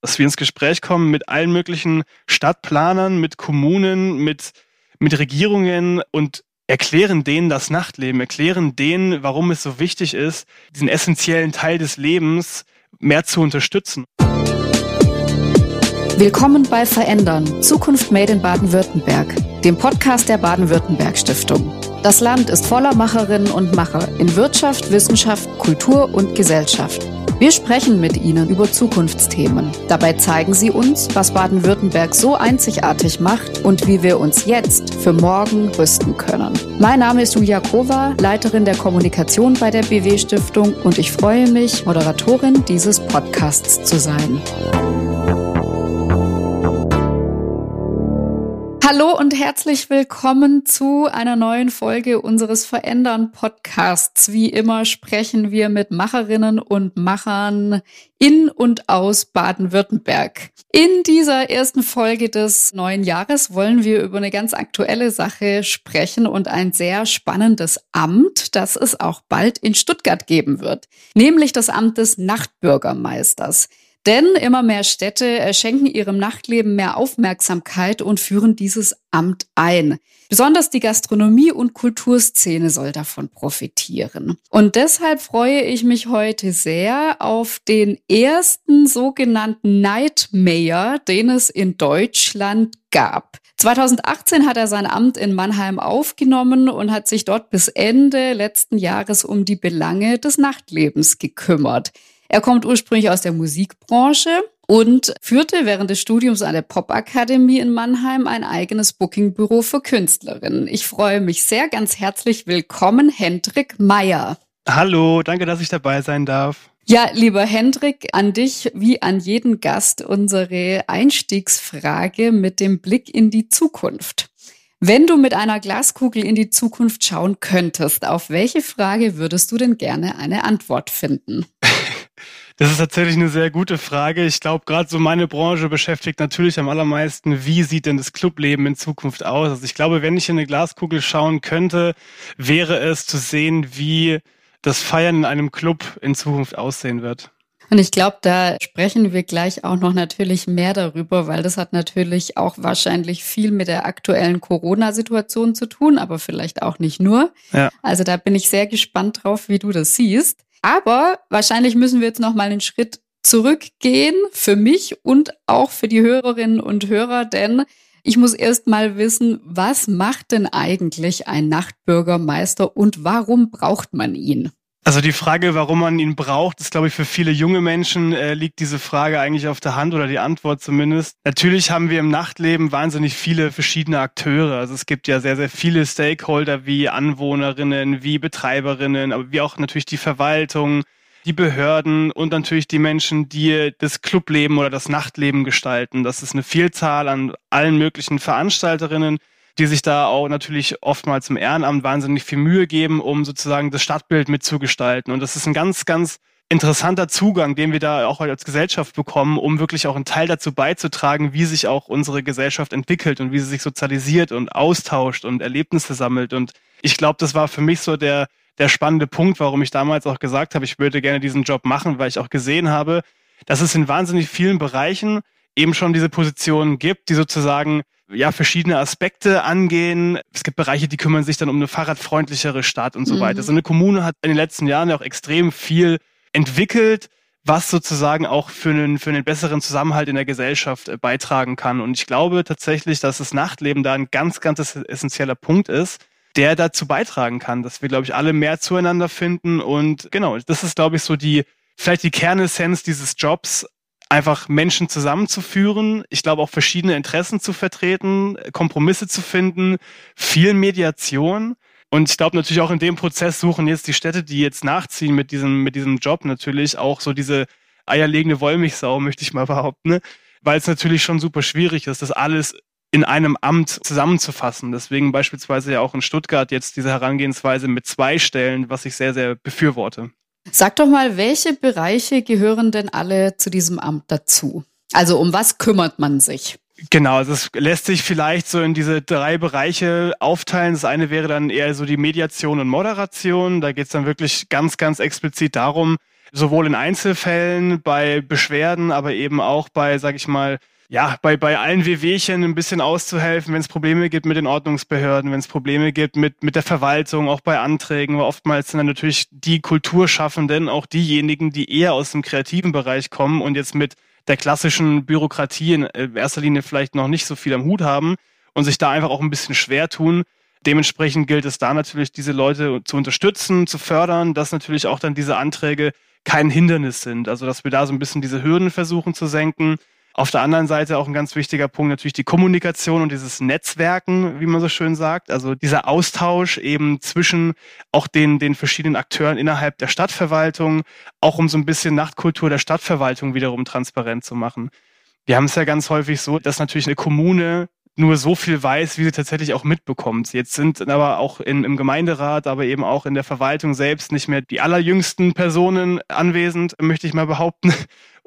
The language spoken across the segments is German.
dass wir ins Gespräch kommen mit allen möglichen Stadtplanern, mit Kommunen, mit, mit Regierungen und erklären denen das Nachtleben, erklären denen, warum es so wichtig ist, diesen essentiellen Teil des Lebens mehr zu unterstützen. Willkommen bei Verändern, Zukunft Made in Baden-Württemberg, dem Podcast der Baden-Württemberg Stiftung. Das Land ist voller Macherinnen und Macher in Wirtschaft, Wissenschaft, Kultur und Gesellschaft. Wir sprechen mit ihnen über Zukunftsthemen. Dabei zeigen sie uns, was Baden-Württemberg so einzigartig macht und wie wir uns jetzt für morgen rüsten können. Mein Name ist Julia Kova, Leiterin der Kommunikation bei der BW Stiftung und ich freue mich, Moderatorin dieses Podcasts zu sein. Hallo und herzlich willkommen zu einer neuen Folge unseres Verändern Podcasts. Wie immer sprechen wir mit Macherinnen und Machern in und aus Baden-Württemberg. In dieser ersten Folge des neuen Jahres wollen wir über eine ganz aktuelle Sache sprechen und ein sehr spannendes Amt, das es auch bald in Stuttgart geben wird, nämlich das Amt des Nachtbürgermeisters. Denn immer mehr Städte äh, schenken ihrem Nachtleben mehr Aufmerksamkeit und führen dieses Amt ein. Besonders die Gastronomie- und Kulturszene soll davon profitieren. Und deshalb freue ich mich heute sehr auf den ersten sogenannten Nightmare, den es in Deutschland gab. 2018 hat er sein Amt in Mannheim aufgenommen und hat sich dort bis Ende letzten Jahres um die Belange des Nachtlebens gekümmert. Er kommt ursprünglich aus der Musikbranche und führte während des Studiums an der Popakademie in Mannheim ein eigenes Bookingbüro für Künstlerinnen. Ich freue mich sehr, ganz herzlich willkommen, Hendrik Meyer. Hallo, danke, dass ich dabei sein darf. Ja, lieber Hendrik, an dich wie an jeden Gast unsere Einstiegsfrage mit dem Blick in die Zukunft. Wenn du mit einer Glaskugel in die Zukunft schauen könntest, auf welche Frage würdest du denn gerne eine Antwort finden? Das ist tatsächlich eine sehr gute Frage. Ich glaube, gerade so meine Branche beschäftigt natürlich am allermeisten, wie sieht denn das Clubleben in Zukunft aus? Also ich glaube, wenn ich in eine Glaskugel schauen könnte, wäre es zu sehen, wie das Feiern in einem Club in Zukunft aussehen wird. Und ich glaube, da sprechen wir gleich auch noch natürlich mehr darüber, weil das hat natürlich auch wahrscheinlich viel mit der aktuellen Corona-Situation zu tun, aber vielleicht auch nicht nur. Ja. Also da bin ich sehr gespannt drauf, wie du das siehst. Aber wahrscheinlich müssen wir jetzt noch mal einen Schritt zurückgehen für mich und auch für die Hörerinnen und Hörer, denn ich muss erst mal wissen, was macht denn eigentlich ein Nachtbürgermeister und warum braucht man ihn? Also die Frage, warum man ihn braucht, ist, glaube ich, für viele junge Menschen äh, liegt diese Frage eigentlich auf der Hand oder die Antwort zumindest. Natürlich haben wir im Nachtleben wahnsinnig viele verschiedene Akteure. Also es gibt ja sehr, sehr viele Stakeholder wie Anwohnerinnen, wie Betreiberinnen, aber wie auch natürlich die Verwaltung, die Behörden und natürlich die Menschen, die das Clubleben oder das Nachtleben gestalten. Das ist eine Vielzahl an allen möglichen Veranstalterinnen die sich da auch natürlich oftmals im Ehrenamt wahnsinnig viel Mühe geben, um sozusagen das Stadtbild mitzugestalten. Und das ist ein ganz, ganz interessanter Zugang, den wir da auch als Gesellschaft bekommen, um wirklich auch einen Teil dazu beizutragen, wie sich auch unsere Gesellschaft entwickelt und wie sie sich sozialisiert und austauscht und Erlebnisse sammelt. Und ich glaube, das war für mich so der, der spannende Punkt, warum ich damals auch gesagt habe, ich würde gerne diesen Job machen, weil ich auch gesehen habe, dass es in wahnsinnig vielen Bereichen eben schon diese Positionen gibt, die sozusagen ja verschiedene Aspekte angehen. Es gibt Bereiche, die kümmern sich dann um eine fahrradfreundlichere Stadt und so mhm. weiter. So eine Kommune hat in den letzten Jahren ja auch extrem viel entwickelt, was sozusagen auch für einen, für einen besseren Zusammenhalt in der Gesellschaft äh, beitragen kann. Und ich glaube tatsächlich, dass das Nachtleben da ein ganz, ganz essentieller Punkt ist, der dazu beitragen kann, dass wir, glaube ich, alle mehr zueinander finden. Und genau, das ist, glaube ich, so die, vielleicht die Kernessenz dieses Jobs, einfach Menschen zusammenzuführen, ich glaube auch verschiedene Interessen zu vertreten, Kompromisse zu finden, viel Mediation. Und ich glaube natürlich auch in dem Prozess suchen jetzt die Städte, die jetzt nachziehen mit diesem, mit diesem Job natürlich auch so diese eierlegende Wollmilchsau, möchte ich mal behaupten, ne? weil es natürlich schon super schwierig ist, das alles in einem Amt zusammenzufassen. Deswegen beispielsweise ja auch in Stuttgart jetzt diese Herangehensweise mit zwei Stellen, was ich sehr, sehr befürworte. Sag doch mal, welche Bereiche gehören denn alle zu diesem Amt dazu? Also um was kümmert man sich? Genau, also es lässt sich vielleicht so in diese drei Bereiche aufteilen. Das eine wäre dann eher so die Mediation und Moderation. Da geht es dann wirklich ganz, ganz explizit darum, sowohl in Einzelfällen, bei Beschwerden, aber eben auch bei, sag ich mal, ja, bei, bei allen Wehwehchen ein bisschen auszuhelfen, wenn es Probleme gibt mit den Ordnungsbehörden, wenn es Probleme gibt mit, mit der Verwaltung, auch bei Anträgen. Weil oftmals sind dann natürlich die Kulturschaffenden auch diejenigen, die eher aus dem kreativen Bereich kommen und jetzt mit der klassischen Bürokratie in erster Linie vielleicht noch nicht so viel am Hut haben und sich da einfach auch ein bisschen schwer tun. Dementsprechend gilt es da natürlich, diese Leute zu unterstützen, zu fördern, dass natürlich auch dann diese Anträge kein Hindernis sind. Also dass wir da so ein bisschen diese Hürden versuchen zu senken auf der anderen Seite auch ein ganz wichtiger Punkt natürlich die Kommunikation und dieses Netzwerken, wie man so schön sagt. Also dieser Austausch eben zwischen auch den, den verschiedenen Akteuren innerhalb der Stadtverwaltung, auch um so ein bisschen Nachtkultur der Stadtverwaltung wiederum transparent zu machen. Wir haben es ja ganz häufig so, dass natürlich eine Kommune nur so viel weiß, wie sie tatsächlich auch mitbekommt. Jetzt sind aber auch in, im Gemeinderat, aber eben auch in der Verwaltung selbst nicht mehr die allerjüngsten Personen anwesend, möchte ich mal behaupten.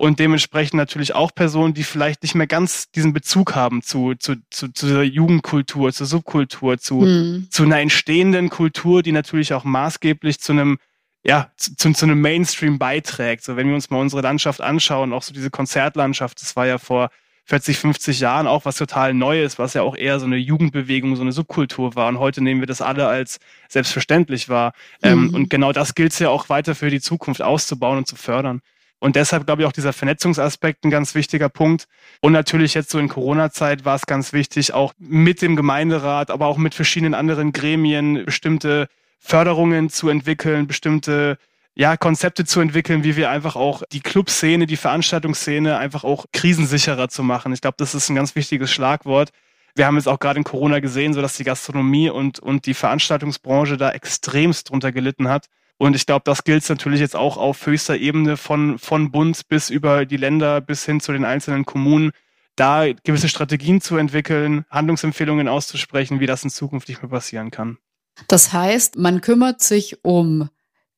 Und dementsprechend natürlich auch Personen, die vielleicht nicht mehr ganz diesen Bezug haben zu, zu, zu, zu der Jugendkultur, zur Subkultur, zu, mhm. zu einer entstehenden Kultur, die natürlich auch maßgeblich zu einem ja, zu, zu einem Mainstream beiträgt. So, wenn wir uns mal unsere Landschaft anschauen, auch so diese Konzertlandschaft, das war ja vor 40, 50 Jahren auch was total Neues, was ja auch eher so eine Jugendbewegung, so eine Subkultur war. Und heute nehmen wir das alle als selbstverständlich wahr. Mhm. Ähm, und genau das gilt es ja auch weiter für die Zukunft auszubauen und zu fördern. Und deshalb glaube ich auch dieser Vernetzungsaspekt ein ganz wichtiger Punkt. Und natürlich jetzt so in Corona-Zeit war es ganz wichtig, auch mit dem Gemeinderat, aber auch mit verschiedenen anderen Gremien bestimmte Förderungen zu entwickeln, bestimmte ja, Konzepte zu entwickeln, wie wir einfach auch die Clubszene, die Veranstaltungsszene einfach auch krisensicherer zu machen. Ich glaube, das ist ein ganz wichtiges Schlagwort. Wir haben jetzt auch gerade in Corona gesehen, so dass die Gastronomie und, und die Veranstaltungsbranche da extremst drunter gelitten hat. Und ich glaube, das gilt natürlich jetzt auch auf höchster Ebene von, von Bund bis über die Länder bis hin zu den einzelnen Kommunen, da gewisse Strategien zu entwickeln, Handlungsempfehlungen auszusprechen, wie das in Zukunft nicht mehr passieren kann. Das heißt, man kümmert sich um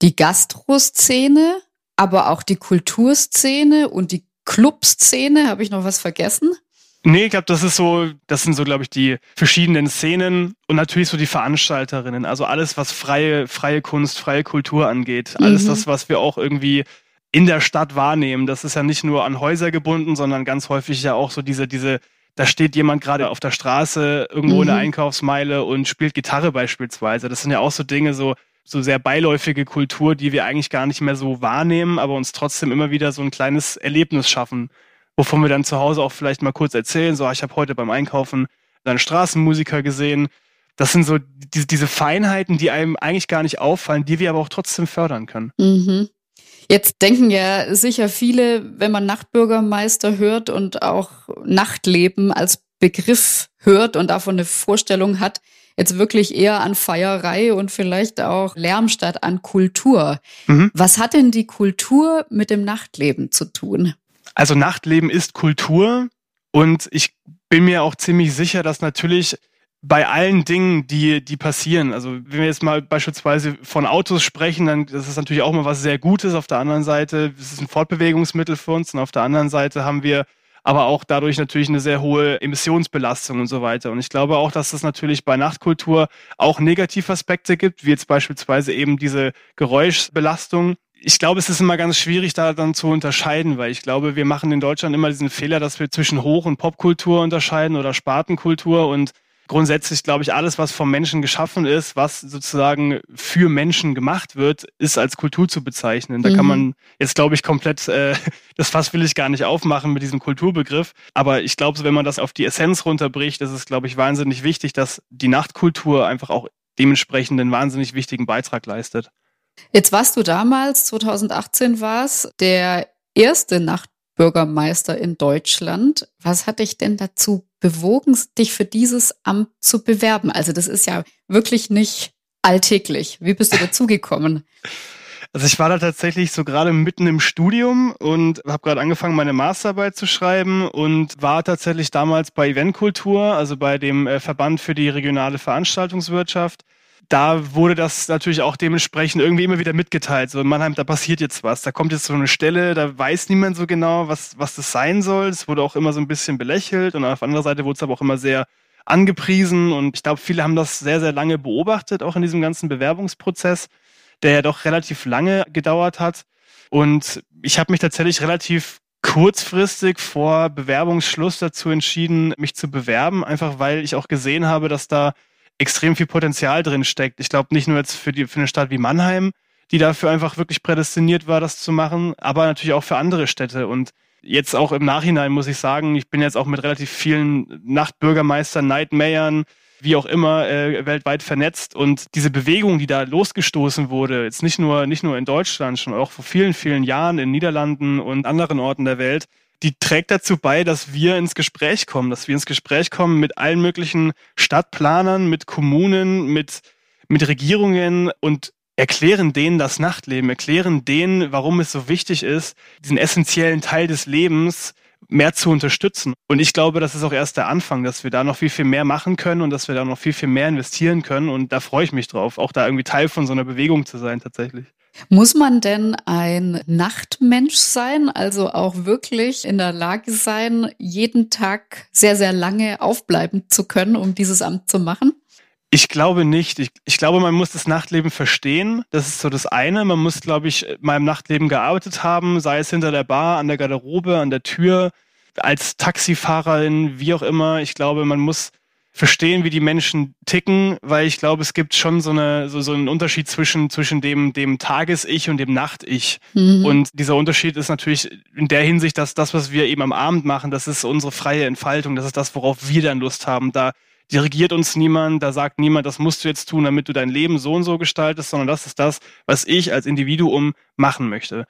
die Gastroszene, aber auch die Kulturszene und die Clubszene. Habe ich noch was vergessen? Nee, ich glaube, das ist so, das sind so, glaube ich, die verschiedenen Szenen und natürlich so die Veranstalterinnen. Also alles, was freie, freie Kunst, freie Kultur angeht. Alles mhm. das, was wir auch irgendwie in der Stadt wahrnehmen. Das ist ja nicht nur an Häuser gebunden, sondern ganz häufig ja auch so diese, diese, da steht jemand gerade auf der Straße irgendwo mhm. in der mhm. Einkaufsmeile und spielt Gitarre beispielsweise. Das sind ja auch so Dinge, so so sehr beiläufige Kultur, die wir eigentlich gar nicht mehr so wahrnehmen, aber uns trotzdem immer wieder so ein kleines Erlebnis schaffen, wovon wir dann zu Hause auch vielleicht mal kurz erzählen. So, ich habe heute beim Einkaufen einen Straßenmusiker gesehen. Das sind so diese, diese Feinheiten, die einem eigentlich gar nicht auffallen, die wir aber auch trotzdem fördern können. Mhm. Jetzt denken ja sicher viele, wenn man Nachtbürgermeister hört und auch Nachtleben als Begriff hört und davon eine Vorstellung hat, jetzt wirklich eher an Feierei und vielleicht auch Lärm statt an Kultur. Mhm. Was hat denn die Kultur mit dem Nachtleben zu tun? Also Nachtleben ist Kultur und ich bin mir auch ziemlich sicher, dass natürlich bei allen Dingen, die, die passieren, also wenn wir jetzt mal beispielsweise von Autos sprechen, dann das ist natürlich auch mal was sehr Gutes. Auf der anderen Seite, es ist ein Fortbewegungsmittel für uns und auf der anderen Seite haben wir aber auch dadurch natürlich eine sehr hohe Emissionsbelastung und so weiter. Und ich glaube auch, dass es natürlich bei Nachtkultur auch Negativaspekte gibt, wie jetzt beispielsweise eben diese Geräuschbelastung. Ich glaube, es ist immer ganz schwierig, da dann zu unterscheiden, weil ich glaube, wir machen in Deutschland immer diesen Fehler, dass wir zwischen Hoch- und Popkultur unterscheiden oder Spartenkultur und grundsätzlich glaube ich, alles, was vom Menschen geschaffen ist, was sozusagen für Menschen gemacht wird, ist als Kultur zu bezeichnen. Da mhm. kann man jetzt, glaube ich, komplett, äh, das Fass will ich gar nicht aufmachen mit diesem Kulturbegriff. Aber ich glaube, wenn man das auf die Essenz runterbricht, ist es, glaube ich, wahnsinnig wichtig, dass die Nachtkultur einfach auch dementsprechend einen wahnsinnig wichtigen Beitrag leistet. Jetzt warst du damals, 2018 war es, der erste Nachtbürgermeister in Deutschland. Was hat dich denn dazu bewogen, dich für dieses Amt zu bewerben? Also das ist ja wirklich nicht alltäglich. Wie bist du dazugekommen? Also ich war da tatsächlich so gerade mitten im Studium und habe gerade angefangen, meine Masterarbeit zu schreiben und war tatsächlich damals bei Eventkultur, also bei dem äh, Verband für die regionale Veranstaltungswirtschaft da wurde das natürlich auch dementsprechend irgendwie immer wieder mitgeteilt. So in Mannheim, da passiert jetzt was. Da kommt jetzt so eine Stelle, da weiß niemand so genau, was, was das sein soll. Es wurde auch immer so ein bisschen belächelt und auf der anderen Seite wurde es aber auch immer sehr angepriesen und ich glaube, viele haben das sehr, sehr lange beobachtet, auch in diesem ganzen Bewerbungsprozess, der ja doch relativ lange gedauert hat. Und ich habe mich tatsächlich relativ kurzfristig vor Bewerbungsschluss dazu entschieden, mich zu bewerben, einfach weil ich auch gesehen habe, dass da extrem viel Potenzial drin steckt. Ich glaube nicht nur jetzt für, die, für eine Stadt wie Mannheim, die dafür einfach wirklich prädestiniert war, das zu machen, aber natürlich auch für andere Städte. Und jetzt auch im Nachhinein muss ich sagen, ich bin jetzt auch mit relativ vielen Nachtbürgermeistern, Nightmayern, wie auch immer, äh, weltweit vernetzt. Und diese Bewegung, die da losgestoßen wurde, jetzt nicht nur, nicht nur in Deutschland, schon auch vor vielen, vielen Jahren in Niederlanden und anderen Orten der Welt, die trägt dazu bei, dass wir ins Gespräch kommen, dass wir ins Gespräch kommen mit allen möglichen Stadtplanern, mit Kommunen, mit, mit Regierungen und erklären denen das Nachtleben, erklären denen, warum es so wichtig ist, diesen essentiellen Teil des Lebens mehr zu unterstützen. Und ich glaube, das ist auch erst der Anfang, dass wir da noch viel, viel mehr machen können und dass wir da noch viel, viel mehr investieren können. Und da freue ich mich drauf, auch da irgendwie Teil von so einer Bewegung zu sein tatsächlich. Muss man denn ein Nachtmensch sein, also auch wirklich in der Lage sein, jeden Tag sehr, sehr lange aufbleiben zu können, um dieses Amt zu machen? Ich glaube nicht. Ich, ich, glaube, man muss das Nachtleben verstehen. Das ist so das eine. Man muss, glaube ich, mal im Nachtleben gearbeitet haben, sei es hinter der Bar, an der Garderobe, an der Tür, als Taxifahrerin, wie auch immer. Ich glaube, man muss verstehen, wie die Menschen ticken, weil ich glaube, es gibt schon so, eine, so, so einen Unterschied zwischen, zwischen dem, dem Tages-Ich und dem Nacht-Ich. Mhm. Und dieser Unterschied ist natürlich in der Hinsicht, dass das, was wir eben am Abend machen, das ist unsere freie Entfaltung, das ist das, worauf wir dann Lust haben. Da dirigiert uns niemand, da sagt niemand, das musst du jetzt tun, damit du dein Leben so und so gestaltest, sondern das ist das, was ich als Individuum machen möchte.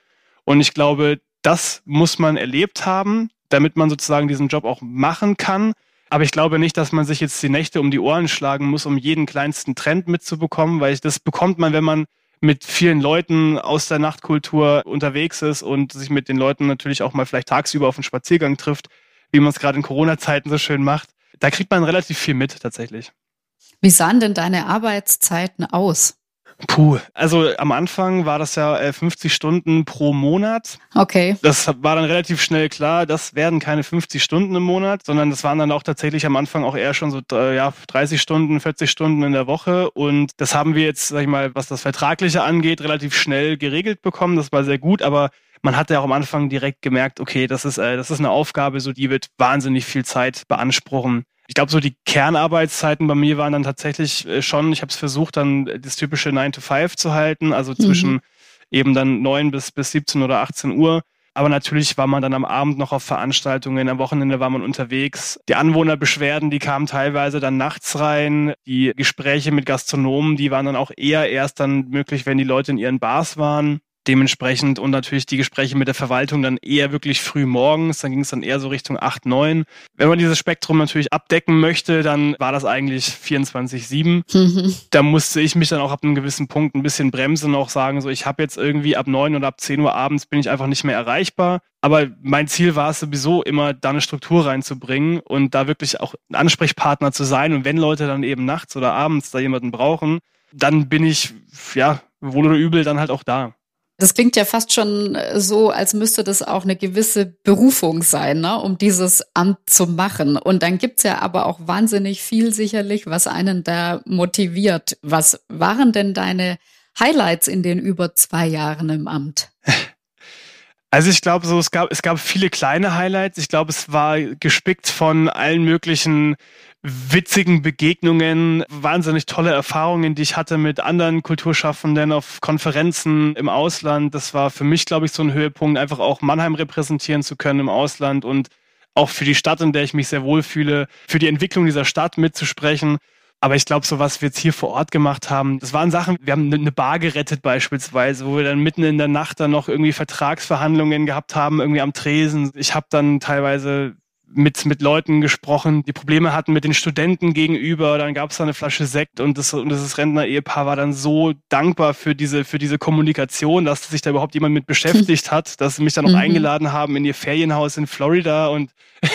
Und ich glaube, das muss man erlebt haben, damit man sozusagen diesen Job auch machen kann. Aber ich glaube nicht, dass man sich jetzt die Nächte um die Ohren schlagen muss, um jeden kleinsten Trend mitzubekommen, weil das bekommt man, wenn man mit vielen Leuten aus der Nachtkultur unterwegs ist und sich mit den Leuten natürlich auch mal vielleicht tagsüber auf einen Spaziergang trifft, wie man es gerade in Corona-Zeiten so schön macht da kriegt man relativ viel mit tatsächlich. Wie sahen denn deine Arbeitszeiten aus? Puh, also am Anfang war das ja 50 äh, Stunden pro Monat. Okay. Das war dann relativ schnell klar, das werden keine 50 Stunden im Monat, sondern das waren dann auch tatsächlich am Anfang auch eher schon so äh, ja, 30 Stunden, 40 Stunden in der Woche. Und das haben wir jetzt, sag ich mal, was das Vertragliche angeht, relativ schnell geregelt bekommen. Das war sehr gut, aber man hat ja auch am Anfang direkt gemerkt, okay, das ist, äh, das ist eine Aufgabe, so die wird wahnsinnig viel Zeit beanspruchen. Ich glaube, so die Kernarbeitszeiten bei mir waren dann tatsächlich äh, schon, ich habe es versucht, dann das typische 9 to 5 zu halten, also zwischen mhm. eben dann 9 bis, bis 17 oder 18 Uhr. Aber natürlich war man dann am Abend noch auf Veranstaltungen, am Wochenende war man unterwegs. Die Anwohnerbeschwerden, die kamen teilweise dann nachts rein. Die Gespräche mit Gastronomen, die waren dann auch eher erst dann möglich, wenn die Leute in ihren Bars waren dementsprechend und natürlich die Gespräche mit der Verwaltung dann eher wirklich früh morgens, dann ging es dann eher so Richtung 8, 9. Wenn man dieses Spektrum natürlich abdecken möchte, dann war das eigentlich 24-7. Mhm. Da musste ich mich dann auch ab einem gewissen Punkt ein bisschen bremsen und auch sagen, so ich habe jetzt irgendwie ab 9 oder ab 10 Uhr abends bin ich einfach nicht mehr erreichbar. Aber mein Ziel war es sowieso immer, da eine Struktur reinzubringen und da wirklich auch ein Ansprechpartner zu sein. Und wenn Leute dann eben nachts oder abends da jemanden brauchen, dann bin ich, ja, wohl oder übel dann halt auch da. Das klingt ja fast schon äh, so, als müsste das auch eine gewisse Berufung sein, ne, um dieses Amt zu machen. Und dann gibt's ja aber auch wahnsinnig viel sicherlich, was einen da motiviert. Was waren denn deine Highlights in den über zwei Jahren im Amt? Also ich glaube, so es gab es gab viele kleine Highlights. Ich glaube, es war gespickt von allen möglichen witzigen Begegnungen, wahnsinnig tolle Erfahrungen, die ich hatte mit anderen Kulturschaffenden auf Konferenzen im Ausland. Das war für mich, glaube ich, so ein Höhepunkt, einfach auch Mannheim repräsentieren zu können im Ausland und auch für die Stadt, in der ich mich sehr wohl fühle, für die Entwicklung dieser Stadt mitzusprechen. Aber ich glaube, so was wir jetzt hier vor Ort gemacht haben, das waren Sachen, wir haben eine Bar gerettet beispielsweise, wo wir dann mitten in der Nacht dann noch irgendwie Vertragsverhandlungen gehabt haben, irgendwie am Tresen. Ich habe dann teilweise mit, mit Leuten gesprochen, die Probleme hatten mit den Studenten gegenüber. Dann gab es da eine Flasche Sekt und das, und das Rentner-Ehepaar war dann so dankbar für diese, für diese Kommunikation, dass sich da überhaupt jemand mit beschäftigt hat, dass sie mich dann auch mhm. eingeladen haben in ihr Ferienhaus in Florida. Und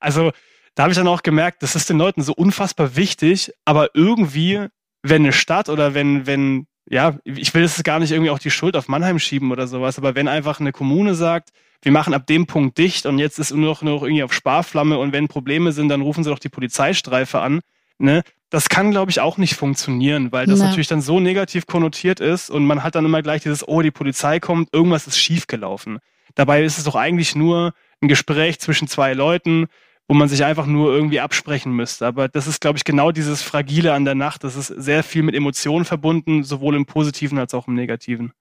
also da habe ich dann auch gemerkt, das ist den Leuten so unfassbar wichtig, aber irgendwie, wenn eine Stadt oder wenn, wenn, ja, ich will es gar nicht irgendwie auch die Schuld auf Mannheim schieben oder sowas, aber wenn einfach eine Kommune sagt, wir machen ab dem Punkt dicht und jetzt ist nur noch, nur noch irgendwie auf Sparflamme und wenn Probleme sind, dann rufen sie doch die Polizeistreife an. Ne? Das kann, glaube ich, auch nicht funktionieren, weil das ja. natürlich dann so negativ konnotiert ist und man hat dann immer gleich dieses, oh, die Polizei kommt, irgendwas ist schiefgelaufen. Dabei ist es doch eigentlich nur ein Gespräch zwischen zwei Leuten, wo man sich einfach nur irgendwie absprechen müsste. Aber das ist, glaube ich, genau dieses Fragile an der Nacht. Das ist sehr viel mit Emotionen verbunden, sowohl im Positiven als auch im Negativen.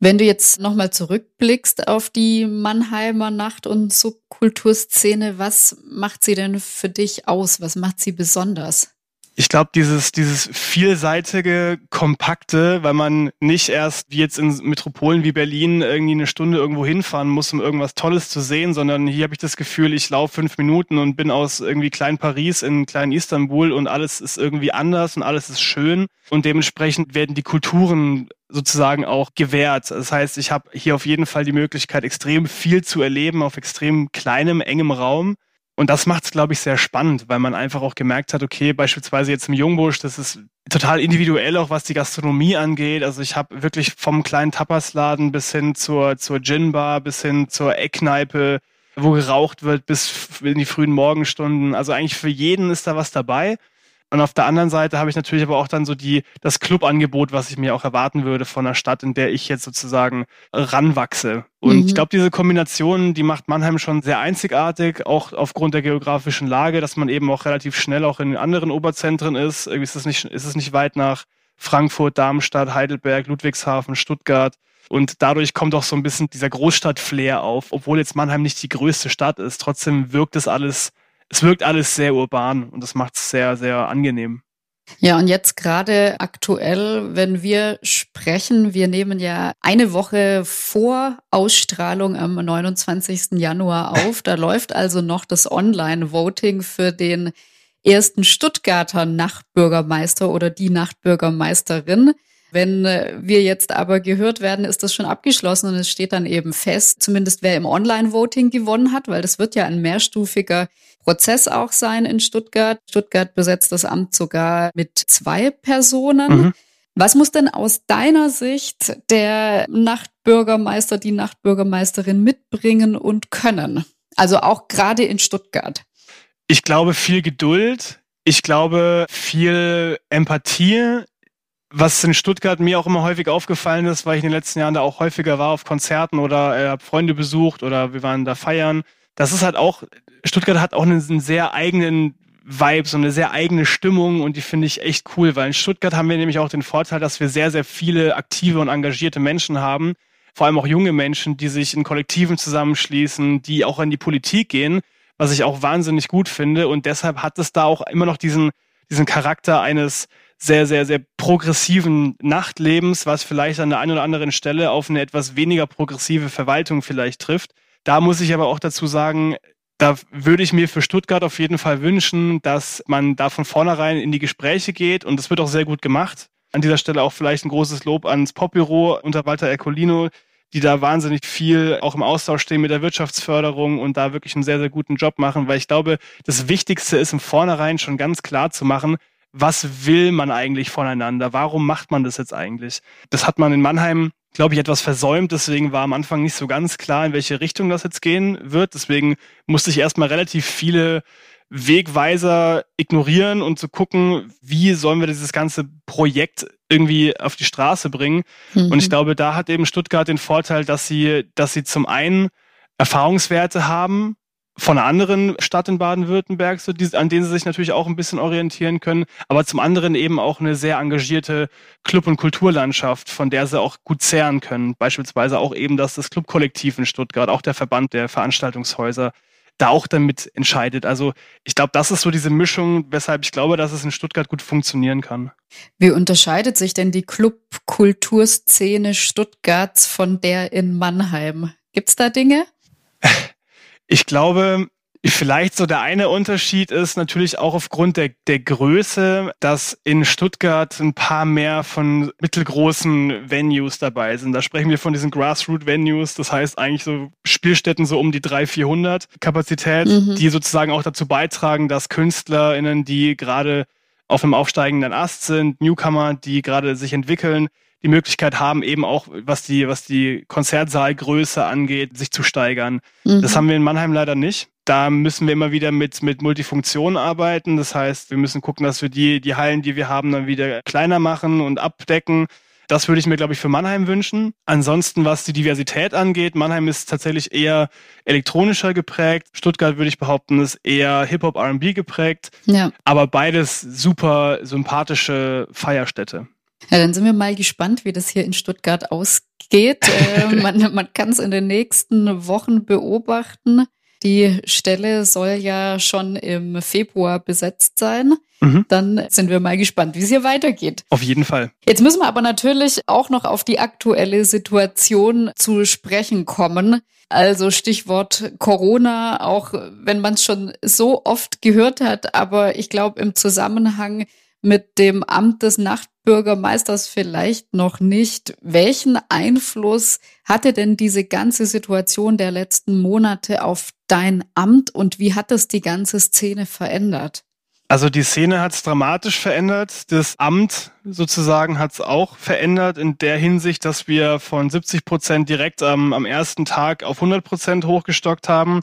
Wenn du jetzt nochmal zurückblickst auf die Mannheimer Nacht- und Subkulturszene, was macht sie denn für dich aus? Was macht sie besonders? Ich glaube, dieses, dieses vielseitige, kompakte, weil man nicht erst wie jetzt in Metropolen wie Berlin irgendwie eine Stunde irgendwo hinfahren muss, um irgendwas Tolles zu sehen, sondern hier habe ich das Gefühl, ich laufe fünf Minuten und bin aus irgendwie klein Paris in klein Istanbul und alles ist irgendwie anders und alles ist schön und dementsprechend werden die Kulturen sozusagen auch gewährt. Das heißt, ich habe hier auf jeden Fall die Möglichkeit, extrem viel zu erleben auf extrem kleinem, engem Raum und das macht es, glaube ich, sehr spannend, weil man einfach auch gemerkt hat, okay, beispielsweise jetzt im Jungbusch, das ist total individuell auch, was die Gastronomie angeht. Also ich habe wirklich vom kleinen Tapasladen bis hin zur, zur Gin-Bar, bis hin zur Eckkneipe, wo geraucht wird, bis in die frühen Morgenstunden. Also eigentlich für jeden ist da was dabei. Und auf der anderen Seite habe ich natürlich aber auch dann so die, das Clubangebot, was ich mir auch erwarten würde von einer Stadt, in der ich jetzt sozusagen ranwachse. Und mhm. ich glaube, diese Kombination, die macht Mannheim schon sehr einzigartig, auch aufgrund der geografischen Lage, dass man eben auch relativ schnell auch in anderen Oberzentren ist. Irgendwie ist es nicht, ist es nicht weit nach Frankfurt, Darmstadt, Heidelberg, Ludwigshafen, Stuttgart. Und dadurch kommt auch so ein bisschen dieser Großstadt-Flair auf, obwohl jetzt Mannheim nicht die größte Stadt ist. Trotzdem wirkt es alles es wirkt alles sehr urban und das macht es sehr, sehr angenehm. Ja, und jetzt gerade aktuell, wenn wir sprechen, wir nehmen ja eine Woche vor Ausstrahlung am 29. Januar auf. Da läuft also noch das Online-Voting für den ersten Stuttgarter Nachtbürgermeister oder die Nachtbürgermeisterin. Wenn äh, wir jetzt aber gehört werden, ist das schon abgeschlossen und es steht dann eben fest, zumindest wer im Online-Voting gewonnen hat, weil das wird ja ein mehrstufiger Prozess auch sein in Stuttgart. Stuttgart besetzt das Amt sogar mit zwei Personen. Mhm. Was muss denn aus deiner Sicht der Nachtbürgermeister, die Nachtbürgermeisterin mitbringen und können? Also auch gerade in Stuttgart. Ich glaube viel Geduld. Ich glaube viel Empathie was in Stuttgart mir auch immer häufig aufgefallen ist, weil ich in den letzten Jahren da auch häufiger war auf Konzerten oder äh, habe Freunde besucht oder wir waren da feiern. Das ist halt auch, Stuttgart hat auch einen, einen sehr eigenen Vibe, so eine sehr eigene Stimmung und die finde ich echt cool, weil in Stuttgart haben wir nämlich auch den Vorteil, dass wir sehr, sehr viele aktive und engagierte Menschen haben, vor allem auch junge Menschen, die sich in Kollektiven zusammenschließen, die auch in die Politik gehen, was ich auch wahnsinnig gut finde und deshalb hat es da auch immer noch diesen, diesen Charakter eines sehr, sehr, sehr progressiven Nachtlebens, was vielleicht an der einen oder anderen Stelle auf eine etwas weniger progressive Verwaltung vielleicht trifft. Da muss ich aber auch dazu sagen, da würde ich mir für Stuttgart auf jeden Fall wünschen, dass man da von vornherein in die Gespräche geht und das wird auch sehr gut gemacht. An dieser Stelle auch vielleicht ein großes Lob ans Popbüro unter Walter Ercolino, die da wahnsinnig viel auch im Austausch stehen mit der Wirtschaftsförderung und da wirklich einen sehr, sehr guten Job machen, weil ich glaube, das Wichtigste ist im Vornherein schon ganz klar zu machen, was will man eigentlich voneinander? Warum macht man das jetzt eigentlich? Das hat man in Mannheim, glaube ich, etwas versäumt. Deswegen war am Anfang nicht so ganz klar, in welche Richtung das jetzt gehen wird. Deswegen musste ich erstmal relativ viele Wegweiser ignorieren und zu gucken, wie sollen wir dieses ganze Projekt irgendwie auf die Straße bringen. Mhm. Und ich glaube, da hat eben Stuttgart den Vorteil, dass sie, dass sie zum einen Erfahrungswerte haben, von einer anderen Stadt in Baden-Württemberg, so die, an denen sie sich natürlich auch ein bisschen orientieren können, aber zum anderen eben auch eine sehr engagierte Club- und Kulturlandschaft, von der sie auch gut zehren können. Beispielsweise auch eben, dass das Clubkollektiv in Stuttgart, auch der Verband der Veranstaltungshäuser, da auch damit entscheidet. Also ich glaube, das ist so diese Mischung, weshalb ich glaube, dass es in Stuttgart gut funktionieren kann. Wie unterscheidet sich denn die Club-Kulturszene Stuttgarts von der in Mannheim? Gibt's da Dinge? Ich glaube, Vielleicht so der eine Unterschied ist natürlich auch aufgrund der, der Größe, dass in Stuttgart ein paar mehr von mittelgroßen Venues dabei sind. Da sprechen wir von diesen Grassroot-Venues, das heißt eigentlich so Spielstätten so um die 300, 400 Kapazität, mhm. die sozusagen auch dazu beitragen, dass KünstlerInnen, die gerade auf einem aufsteigenden Ast sind, Newcomer, die gerade sich entwickeln, die Möglichkeit haben, eben auch, was die, was die Konzertsaalgröße angeht, sich zu steigern. Mhm. Das haben wir in Mannheim leider nicht. da müssen wir immer wieder mit, mit Multifunktion arbeiten. Das heißt, wir müssen gucken, dass wir die, die Hallen, die wir haben, dann wieder kleiner machen und abdecken. Das würde ich mir, glaube ich, für Mannheim wünschen. Ansonsten, was die Diversität angeht, Mannheim ist tatsächlich eher elektronischer geprägt. Stuttgart, würde ich behaupten, ist eher Hip-Hop, R&B geprägt. Ja. Aber beides super sympathische Feierstätte. Ja, dann sind wir mal gespannt, wie das hier in Stuttgart ausgeht. äh, man man kann es in den nächsten Wochen beobachten. Die Stelle soll ja schon im Februar besetzt sein. Mhm. Dann sind wir mal gespannt, wie es hier weitergeht. Auf jeden Fall. Jetzt müssen wir aber natürlich auch noch auf die aktuelle Situation zu sprechen kommen. Also Stichwort Corona, auch wenn man es schon so oft gehört hat, aber ich glaube im Zusammenhang mit dem Amt des Nachtbürgermeisters vielleicht noch nicht. Welchen Einfluss hatte denn diese ganze Situation der letzten Monate auf dein Amt und wie hat das die ganze Szene verändert? Also die Szene hat es dramatisch verändert. Das Amt sozusagen hat es auch verändert in der Hinsicht, dass wir von 70 Prozent direkt am, am ersten Tag auf 100 Prozent hochgestockt haben.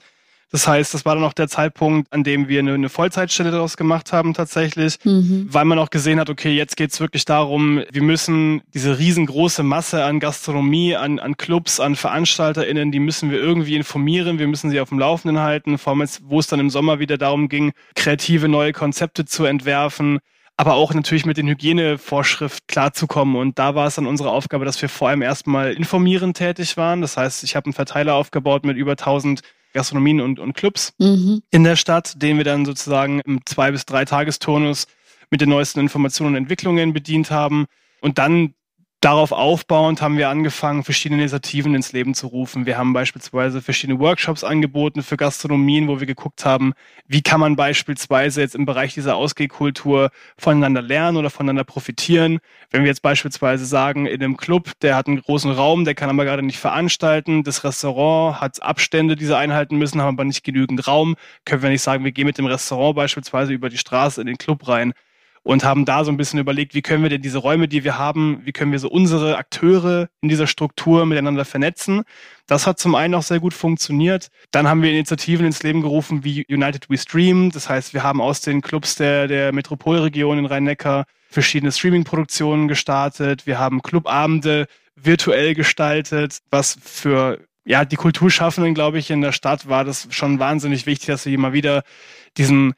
Das heißt, das war dann auch der Zeitpunkt, an dem wir eine, eine Vollzeitstelle daraus gemacht haben tatsächlich, mhm. weil man auch gesehen hat, okay, jetzt geht's wirklich darum, wir müssen diese riesengroße Masse an Gastronomie, an, an Clubs, an VeranstalterInnen, die müssen wir irgendwie informieren, wir müssen sie auf dem Laufenden halten, vor allem jetzt, wo es dann im Sommer wieder darum ging, kreative neue Konzepte zu entwerfen aber auch natürlich mit den Hygienevorschriften klarzukommen. Und da war es dann unsere Aufgabe, dass wir vor allem erstmal informierend tätig waren. Das heißt, ich habe einen Verteiler aufgebaut mit über 1000 Gastronomien und, und Clubs mhm. in der Stadt, den wir dann sozusagen im zwei bis drei Tagesturnus mit den neuesten Informationen und Entwicklungen bedient haben. Und dann darauf aufbauend haben wir angefangen, verschiedene Initiativen ins Leben zu rufen. Wir haben beispielsweise verschiedene Workshops angeboten für Gastronomien, wo wir geguckt haben, wie kann man beispielsweise jetzt im Bereich dieser Ausgehkultur voneinander lernen oder voneinander profitieren. Wenn wir jetzt beispielsweise sagen, in einem Club, der hat einen großen Raum, der kann aber gerade nicht veranstalten, das Restaurant hat Abstände, die sie einhalten müssen, haben aber nicht genügend Raum, können wir nicht sagen, wir gehen mit dem Restaurant beispielsweise über die Straße in den Club rein und haben da so ein bisschen überlegt, wie können wir denn diese Räume, die wir haben, wie können wir so unsere Akteure in dieser Struktur miteinander vernetzen. Das hat zum einen auch sehr gut funktioniert. Dann haben wir Initiativen ins Leben gerufen wie United We Stream. Das heißt, wir haben aus den Clubs der, der Metropolregion in Rhein-Neckar verschiedene Streaming-Produktionen gestartet. Wir haben Clubabende virtuell gestaltet, was für ja, die Kulturschaffenden, glaube ich, in der Stadt war das schon wahnsinnig wichtig, dass wir immer wieder diesen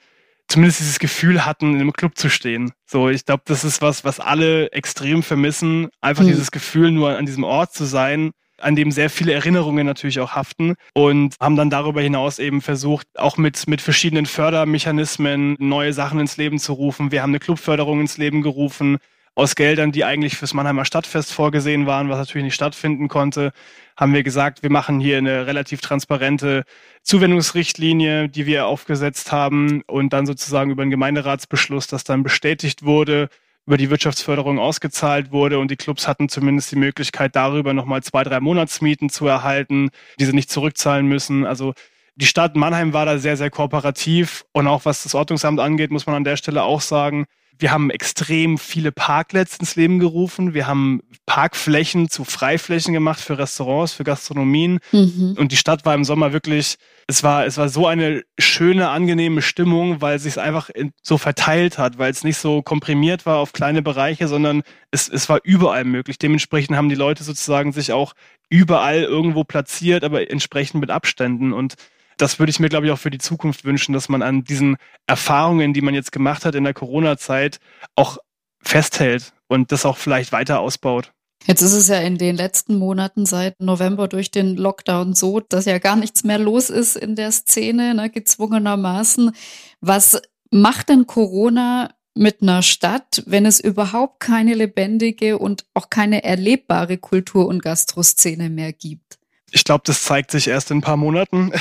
zumindest dieses Gefühl hatten, in einem Club zu stehen. So, ich glaube, das ist was, was alle extrem vermissen. Einfach mhm. dieses Gefühl, nur an diesem Ort zu sein, an dem sehr viele Erinnerungen natürlich auch haften und haben dann darüber hinaus eben versucht, auch mit, mit verschiedenen Fördermechanismen neue Sachen ins Leben zu rufen. Wir haben eine Clubförderung ins Leben gerufen, aus Geldern, die eigentlich fürs Mannheimer Stadtfest vorgesehen waren, was natürlich nicht stattfinden konnte, haben wir gesagt, wir machen hier eine relativ transparente Zuwendungsrichtlinie, die wir aufgesetzt haben und dann sozusagen über einen Gemeinderatsbeschluss, das dann bestätigt wurde, über die Wirtschaftsförderung ausgezahlt wurde und die Clubs hatten zumindest die Möglichkeit, darüber nochmal zwei, drei Monatsmieten zu erhalten, die sie nicht zurückzahlen müssen. Also die Stadt Mannheim war da sehr, sehr kooperativ und auch was das Ordnungsamt angeht, muss man an der Stelle auch sagen, wir haben extrem viele Parklets ins Leben gerufen. Wir haben Parkflächen zu Freiflächen gemacht für Restaurants, für Gastronomien. Mhm. Und die Stadt war im Sommer wirklich, es war, es war so eine schöne, angenehme Stimmung, weil es sich einfach so verteilt hat, weil es nicht so komprimiert war auf kleine Bereiche, sondern es, es war überall möglich. Dementsprechend haben die Leute sozusagen sich auch überall irgendwo platziert, aber entsprechend mit Abständen. Und das würde ich mir, glaube ich, auch für die Zukunft wünschen, dass man an diesen Erfahrungen, die man jetzt gemacht hat in der Corona-Zeit, auch festhält und das auch vielleicht weiter ausbaut. Jetzt ist es ja in den letzten Monaten seit November durch den Lockdown so, dass ja gar nichts mehr los ist in der Szene, ne, gezwungenermaßen. Was macht denn Corona mit einer Stadt, wenn es überhaupt keine lebendige und auch keine erlebbare Kultur- und Gastroszene mehr gibt? Ich glaube, das zeigt sich erst in ein paar Monaten.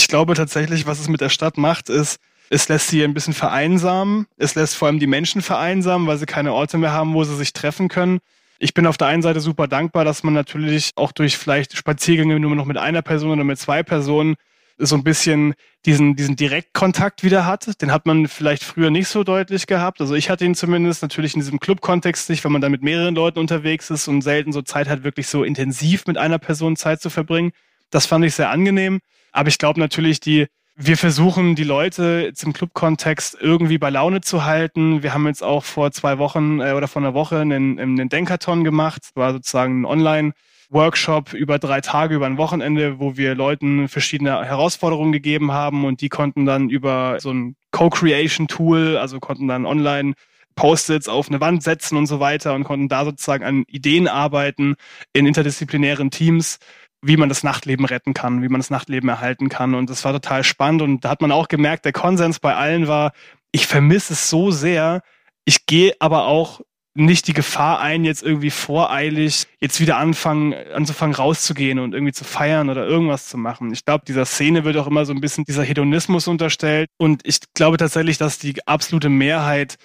Ich glaube tatsächlich, was es mit der Stadt macht, ist, es lässt sie ein bisschen vereinsamen. Es lässt vor allem die Menschen vereinsamen, weil sie keine Orte mehr haben, wo sie sich treffen können. Ich bin auf der einen Seite super dankbar, dass man natürlich auch durch vielleicht Spaziergänge nur noch mit einer Person oder mit zwei Personen so ein bisschen diesen, diesen Direktkontakt wieder hat. Den hat man vielleicht früher nicht so deutlich gehabt. Also ich hatte ihn zumindest natürlich in diesem Club-Kontext nicht, wenn man dann mit mehreren Leuten unterwegs ist und selten so Zeit hat, wirklich so intensiv mit einer Person Zeit zu verbringen. Das fand ich sehr angenehm. Aber ich glaube natürlich, die wir versuchen, die Leute jetzt im Club-Kontext irgendwie bei Laune zu halten. Wir haben jetzt auch vor zwei Wochen äh, oder vor einer Woche einen, einen Denkathon gemacht. Das war sozusagen ein Online-Workshop über drei Tage, über ein Wochenende, wo wir Leuten verschiedene Herausforderungen gegeben haben und die konnten dann über so ein Co-Creation-Tool, also konnten dann online Post-its auf eine Wand setzen und so weiter und konnten da sozusagen an Ideen arbeiten in interdisziplinären Teams wie man das Nachtleben retten kann, wie man das Nachtleben erhalten kann. Und das war total spannend. Und da hat man auch gemerkt, der Konsens bei allen war, ich vermisse es so sehr. Ich gehe aber auch nicht die Gefahr ein, jetzt irgendwie voreilig jetzt wieder anfangen, anzufangen rauszugehen und irgendwie zu feiern oder irgendwas zu machen. Ich glaube, dieser Szene wird auch immer so ein bisschen dieser Hedonismus unterstellt. Und ich glaube tatsächlich, dass die absolute Mehrheit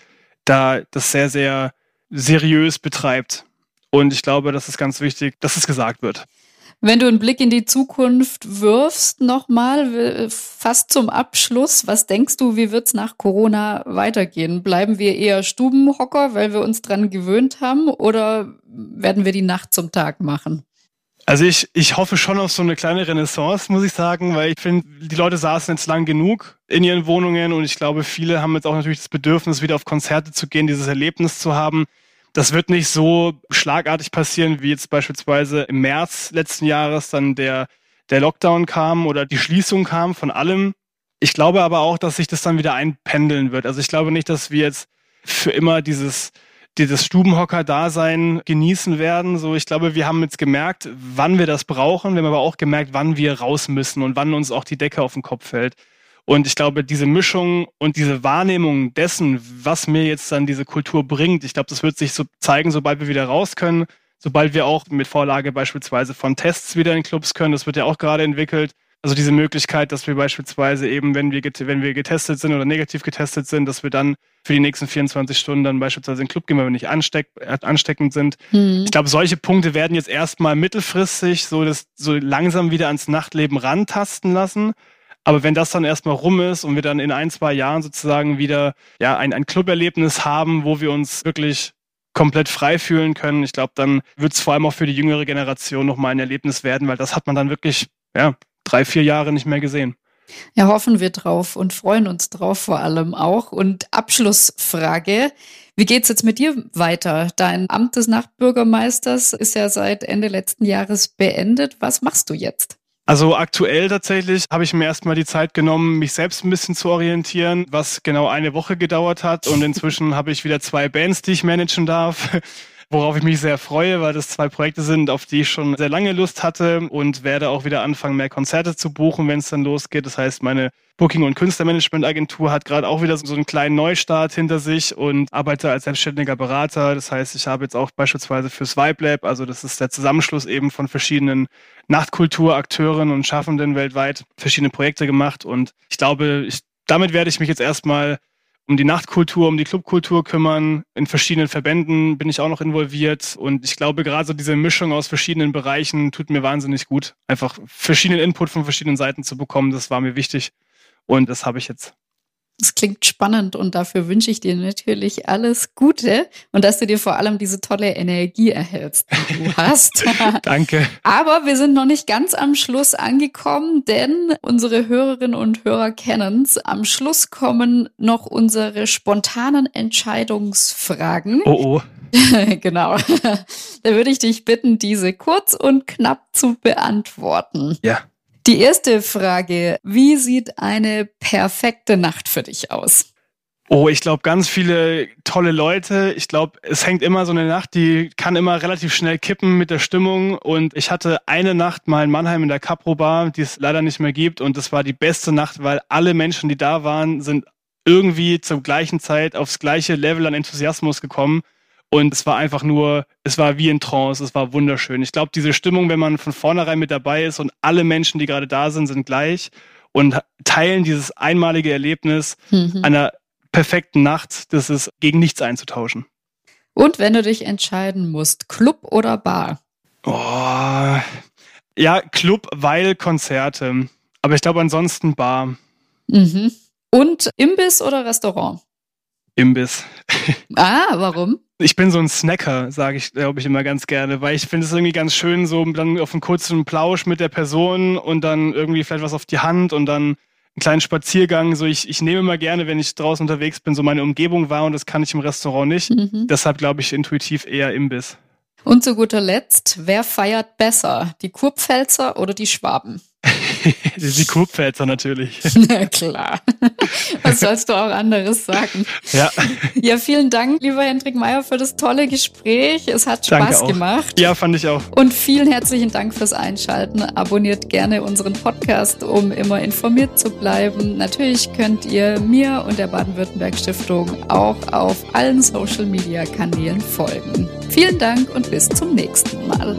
da das sehr, sehr seriös betreibt. Und ich glaube, das ist ganz wichtig, dass es gesagt wird. Wenn du einen Blick in die Zukunft wirfst, nochmal, fast zum Abschluss, was denkst du, wie wird es nach Corona weitergehen? Bleiben wir eher Stubenhocker, weil wir uns dran gewöhnt haben, oder werden wir die Nacht zum Tag machen? Also ich, ich hoffe schon auf so eine kleine Renaissance, muss ich sagen, weil ich finde, die Leute saßen jetzt lang genug in ihren Wohnungen und ich glaube, viele haben jetzt auch natürlich das Bedürfnis, wieder auf Konzerte zu gehen, dieses Erlebnis zu haben. Das wird nicht so schlagartig passieren, wie jetzt beispielsweise im März letzten Jahres dann der, der Lockdown kam oder die Schließung kam von allem. Ich glaube aber auch, dass sich das dann wieder einpendeln wird. Also ich glaube nicht, dass wir jetzt für immer dieses, dieses Stubenhocker-Dasein genießen werden. So, ich glaube, wir haben jetzt gemerkt, wann wir das brauchen. Wir haben aber auch gemerkt, wann wir raus müssen und wann uns auch die Decke auf den Kopf fällt. Und ich glaube, diese Mischung und diese Wahrnehmung dessen, was mir jetzt dann diese Kultur bringt, ich glaube, das wird sich so zeigen, sobald wir wieder raus können, sobald wir auch mit Vorlage beispielsweise von Tests wieder in Clubs können. Das wird ja auch gerade entwickelt. Also diese Möglichkeit, dass wir beispielsweise eben, wenn wir, wenn wir getestet sind oder negativ getestet sind, dass wir dann für die nächsten 24 Stunden dann beispielsweise in den Club gehen, weil wir nicht ansteck, äh, ansteckend sind. Mhm. Ich glaube, solche Punkte werden jetzt erstmal mittelfristig so, das, so langsam wieder ans Nachtleben rantasten lassen. Aber wenn das dann erstmal rum ist und wir dann in ein, zwei Jahren sozusagen wieder ja, ein, ein Club-Erlebnis haben, wo wir uns wirklich komplett frei fühlen können, ich glaube, dann wird es vor allem auch für die jüngere Generation nochmal ein Erlebnis werden, weil das hat man dann wirklich ja, drei, vier Jahre nicht mehr gesehen. Ja, hoffen wir drauf und freuen uns drauf vor allem auch. Und Abschlussfrage. Wie geht's jetzt mit dir weiter? Dein Amt des Nachtbürgermeisters ist ja seit Ende letzten Jahres beendet. Was machst du jetzt? Also aktuell tatsächlich habe ich mir erstmal die Zeit genommen, mich selbst ein bisschen zu orientieren, was genau eine Woche gedauert hat. Und inzwischen habe ich wieder zwei Bands, die ich managen darf worauf ich mich sehr freue, weil das zwei Projekte sind, auf die ich schon sehr lange Lust hatte und werde auch wieder anfangen, mehr Konzerte zu buchen, wenn es dann losgeht. Das heißt, meine Booking- und Künstlermanagement-Agentur hat gerade auch wieder so einen kleinen Neustart hinter sich und arbeite als selbstständiger Berater. Das heißt, ich habe jetzt auch beispielsweise fürs Vibe Lab, also das ist der Zusammenschluss eben von verschiedenen Nachtkulturakteuren und Schaffenden weltweit, verschiedene Projekte gemacht und ich glaube, ich, damit werde ich mich jetzt erstmal um die Nachtkultur, um die Clubkultur kümmern. In verschiedenen Verbänden bin ich auch noch involviert. Und ich glaube, gerade so diese Mischung aus verschiedenen Bereichen tut mir wahnsinnig gut. Einfach verschiedenen Input von verschiedenen Seiten zu bekommen, das war mir wichtig. Und das habe ich jetzt. Das klingt spannend und dafür wünsche ich dir natürlich alles Gute und dass du dir vor allem diese tolle Energie erhältst, die du hast. Danke. Aber wir sind noch nicht ganz am Schluss angekommen, denn unsere Hörerinnen und Hörer kennen es. Am Schluss kommen noch unsere spontanen Entscheidungsfragen. Oh oh. genau. da würde ich dich bitten, diese kurz und knapp zu beantworten. Ja. Die erste Frage, wie sieht eine perfekte Nacht für dich aus? Oh, ich glaube, ganz viele tolle Leute. Ich glaube, es hängt immer so eine Nacht, die kann immer relativ schnell kippen mit der Stimmung. Und ich hatte eine Nacht mal in Mannheim in der Capro Bar, die es leider nicht mehr gibt. Und das war die beste Nacht, weil alle Menschen, die da waren, sind irgendwie zur gleichen Zeit aufs gleiche Level an Enthusiasmus gekommen. Und es war einfach nur, es war wie in Trance, es war wunderschön. Ich glaube, diese Stimmung, wenn man von vornherein mit dabei ist und alle Menschen, die gerade da sind, sind gleich und teilen dieses einmalige Erlebnis mhm. einer perfekten Nacht, das ist gegen nichts einzutauschen. Und wenn du dich entscheiden musst, Club oder Bar? Oh, ja, Club, weil Konzerte. Aber ich glaube ansonsten Bar. Mhm. Und Imbiss oder Restaurant? Imbiss. Ah, warum? Ich bin so ein Snacker, sage ich, glaube ich, immer ganz gerne, weil ich finde es irgendwie ganz schön, so dann auf einen kurzen Plausch mit der Person und dann irgendwie vielleicht was auf die Hand und dann einen kleinen Spaziergang. So ich, ich nehme immer gerne, wenn ich draußen unterwegs bin, so meine Umgebung wahr und das kann ich im Restaurant nicht. Mhm. Deshalb glaube ich intuitiv eher Imbiss. Und zu guter Letzt, wer feiert besser? Die Kurpfälzer oder die Schwaben? die Kurpfälzer natürlich. Na klar. Was sollst du auch anderes sagen? Ja. Ja, vielen Dank, lieber Hendrik Meyer, für das tolle Gespräch. Es hat Spaß gemacht. Ja, fand ich auch. Und vielen herzlichen Dank fürs Einschalten. Abonniert gerne unseren Podcast, um immer informiert zu bleiben. Natürlich könnt ihr mir und der Baden-Württemberg Stiftung auch auf allen Social Media Kanälen folgen. Vielen Dank und bis zum nächsten Mal.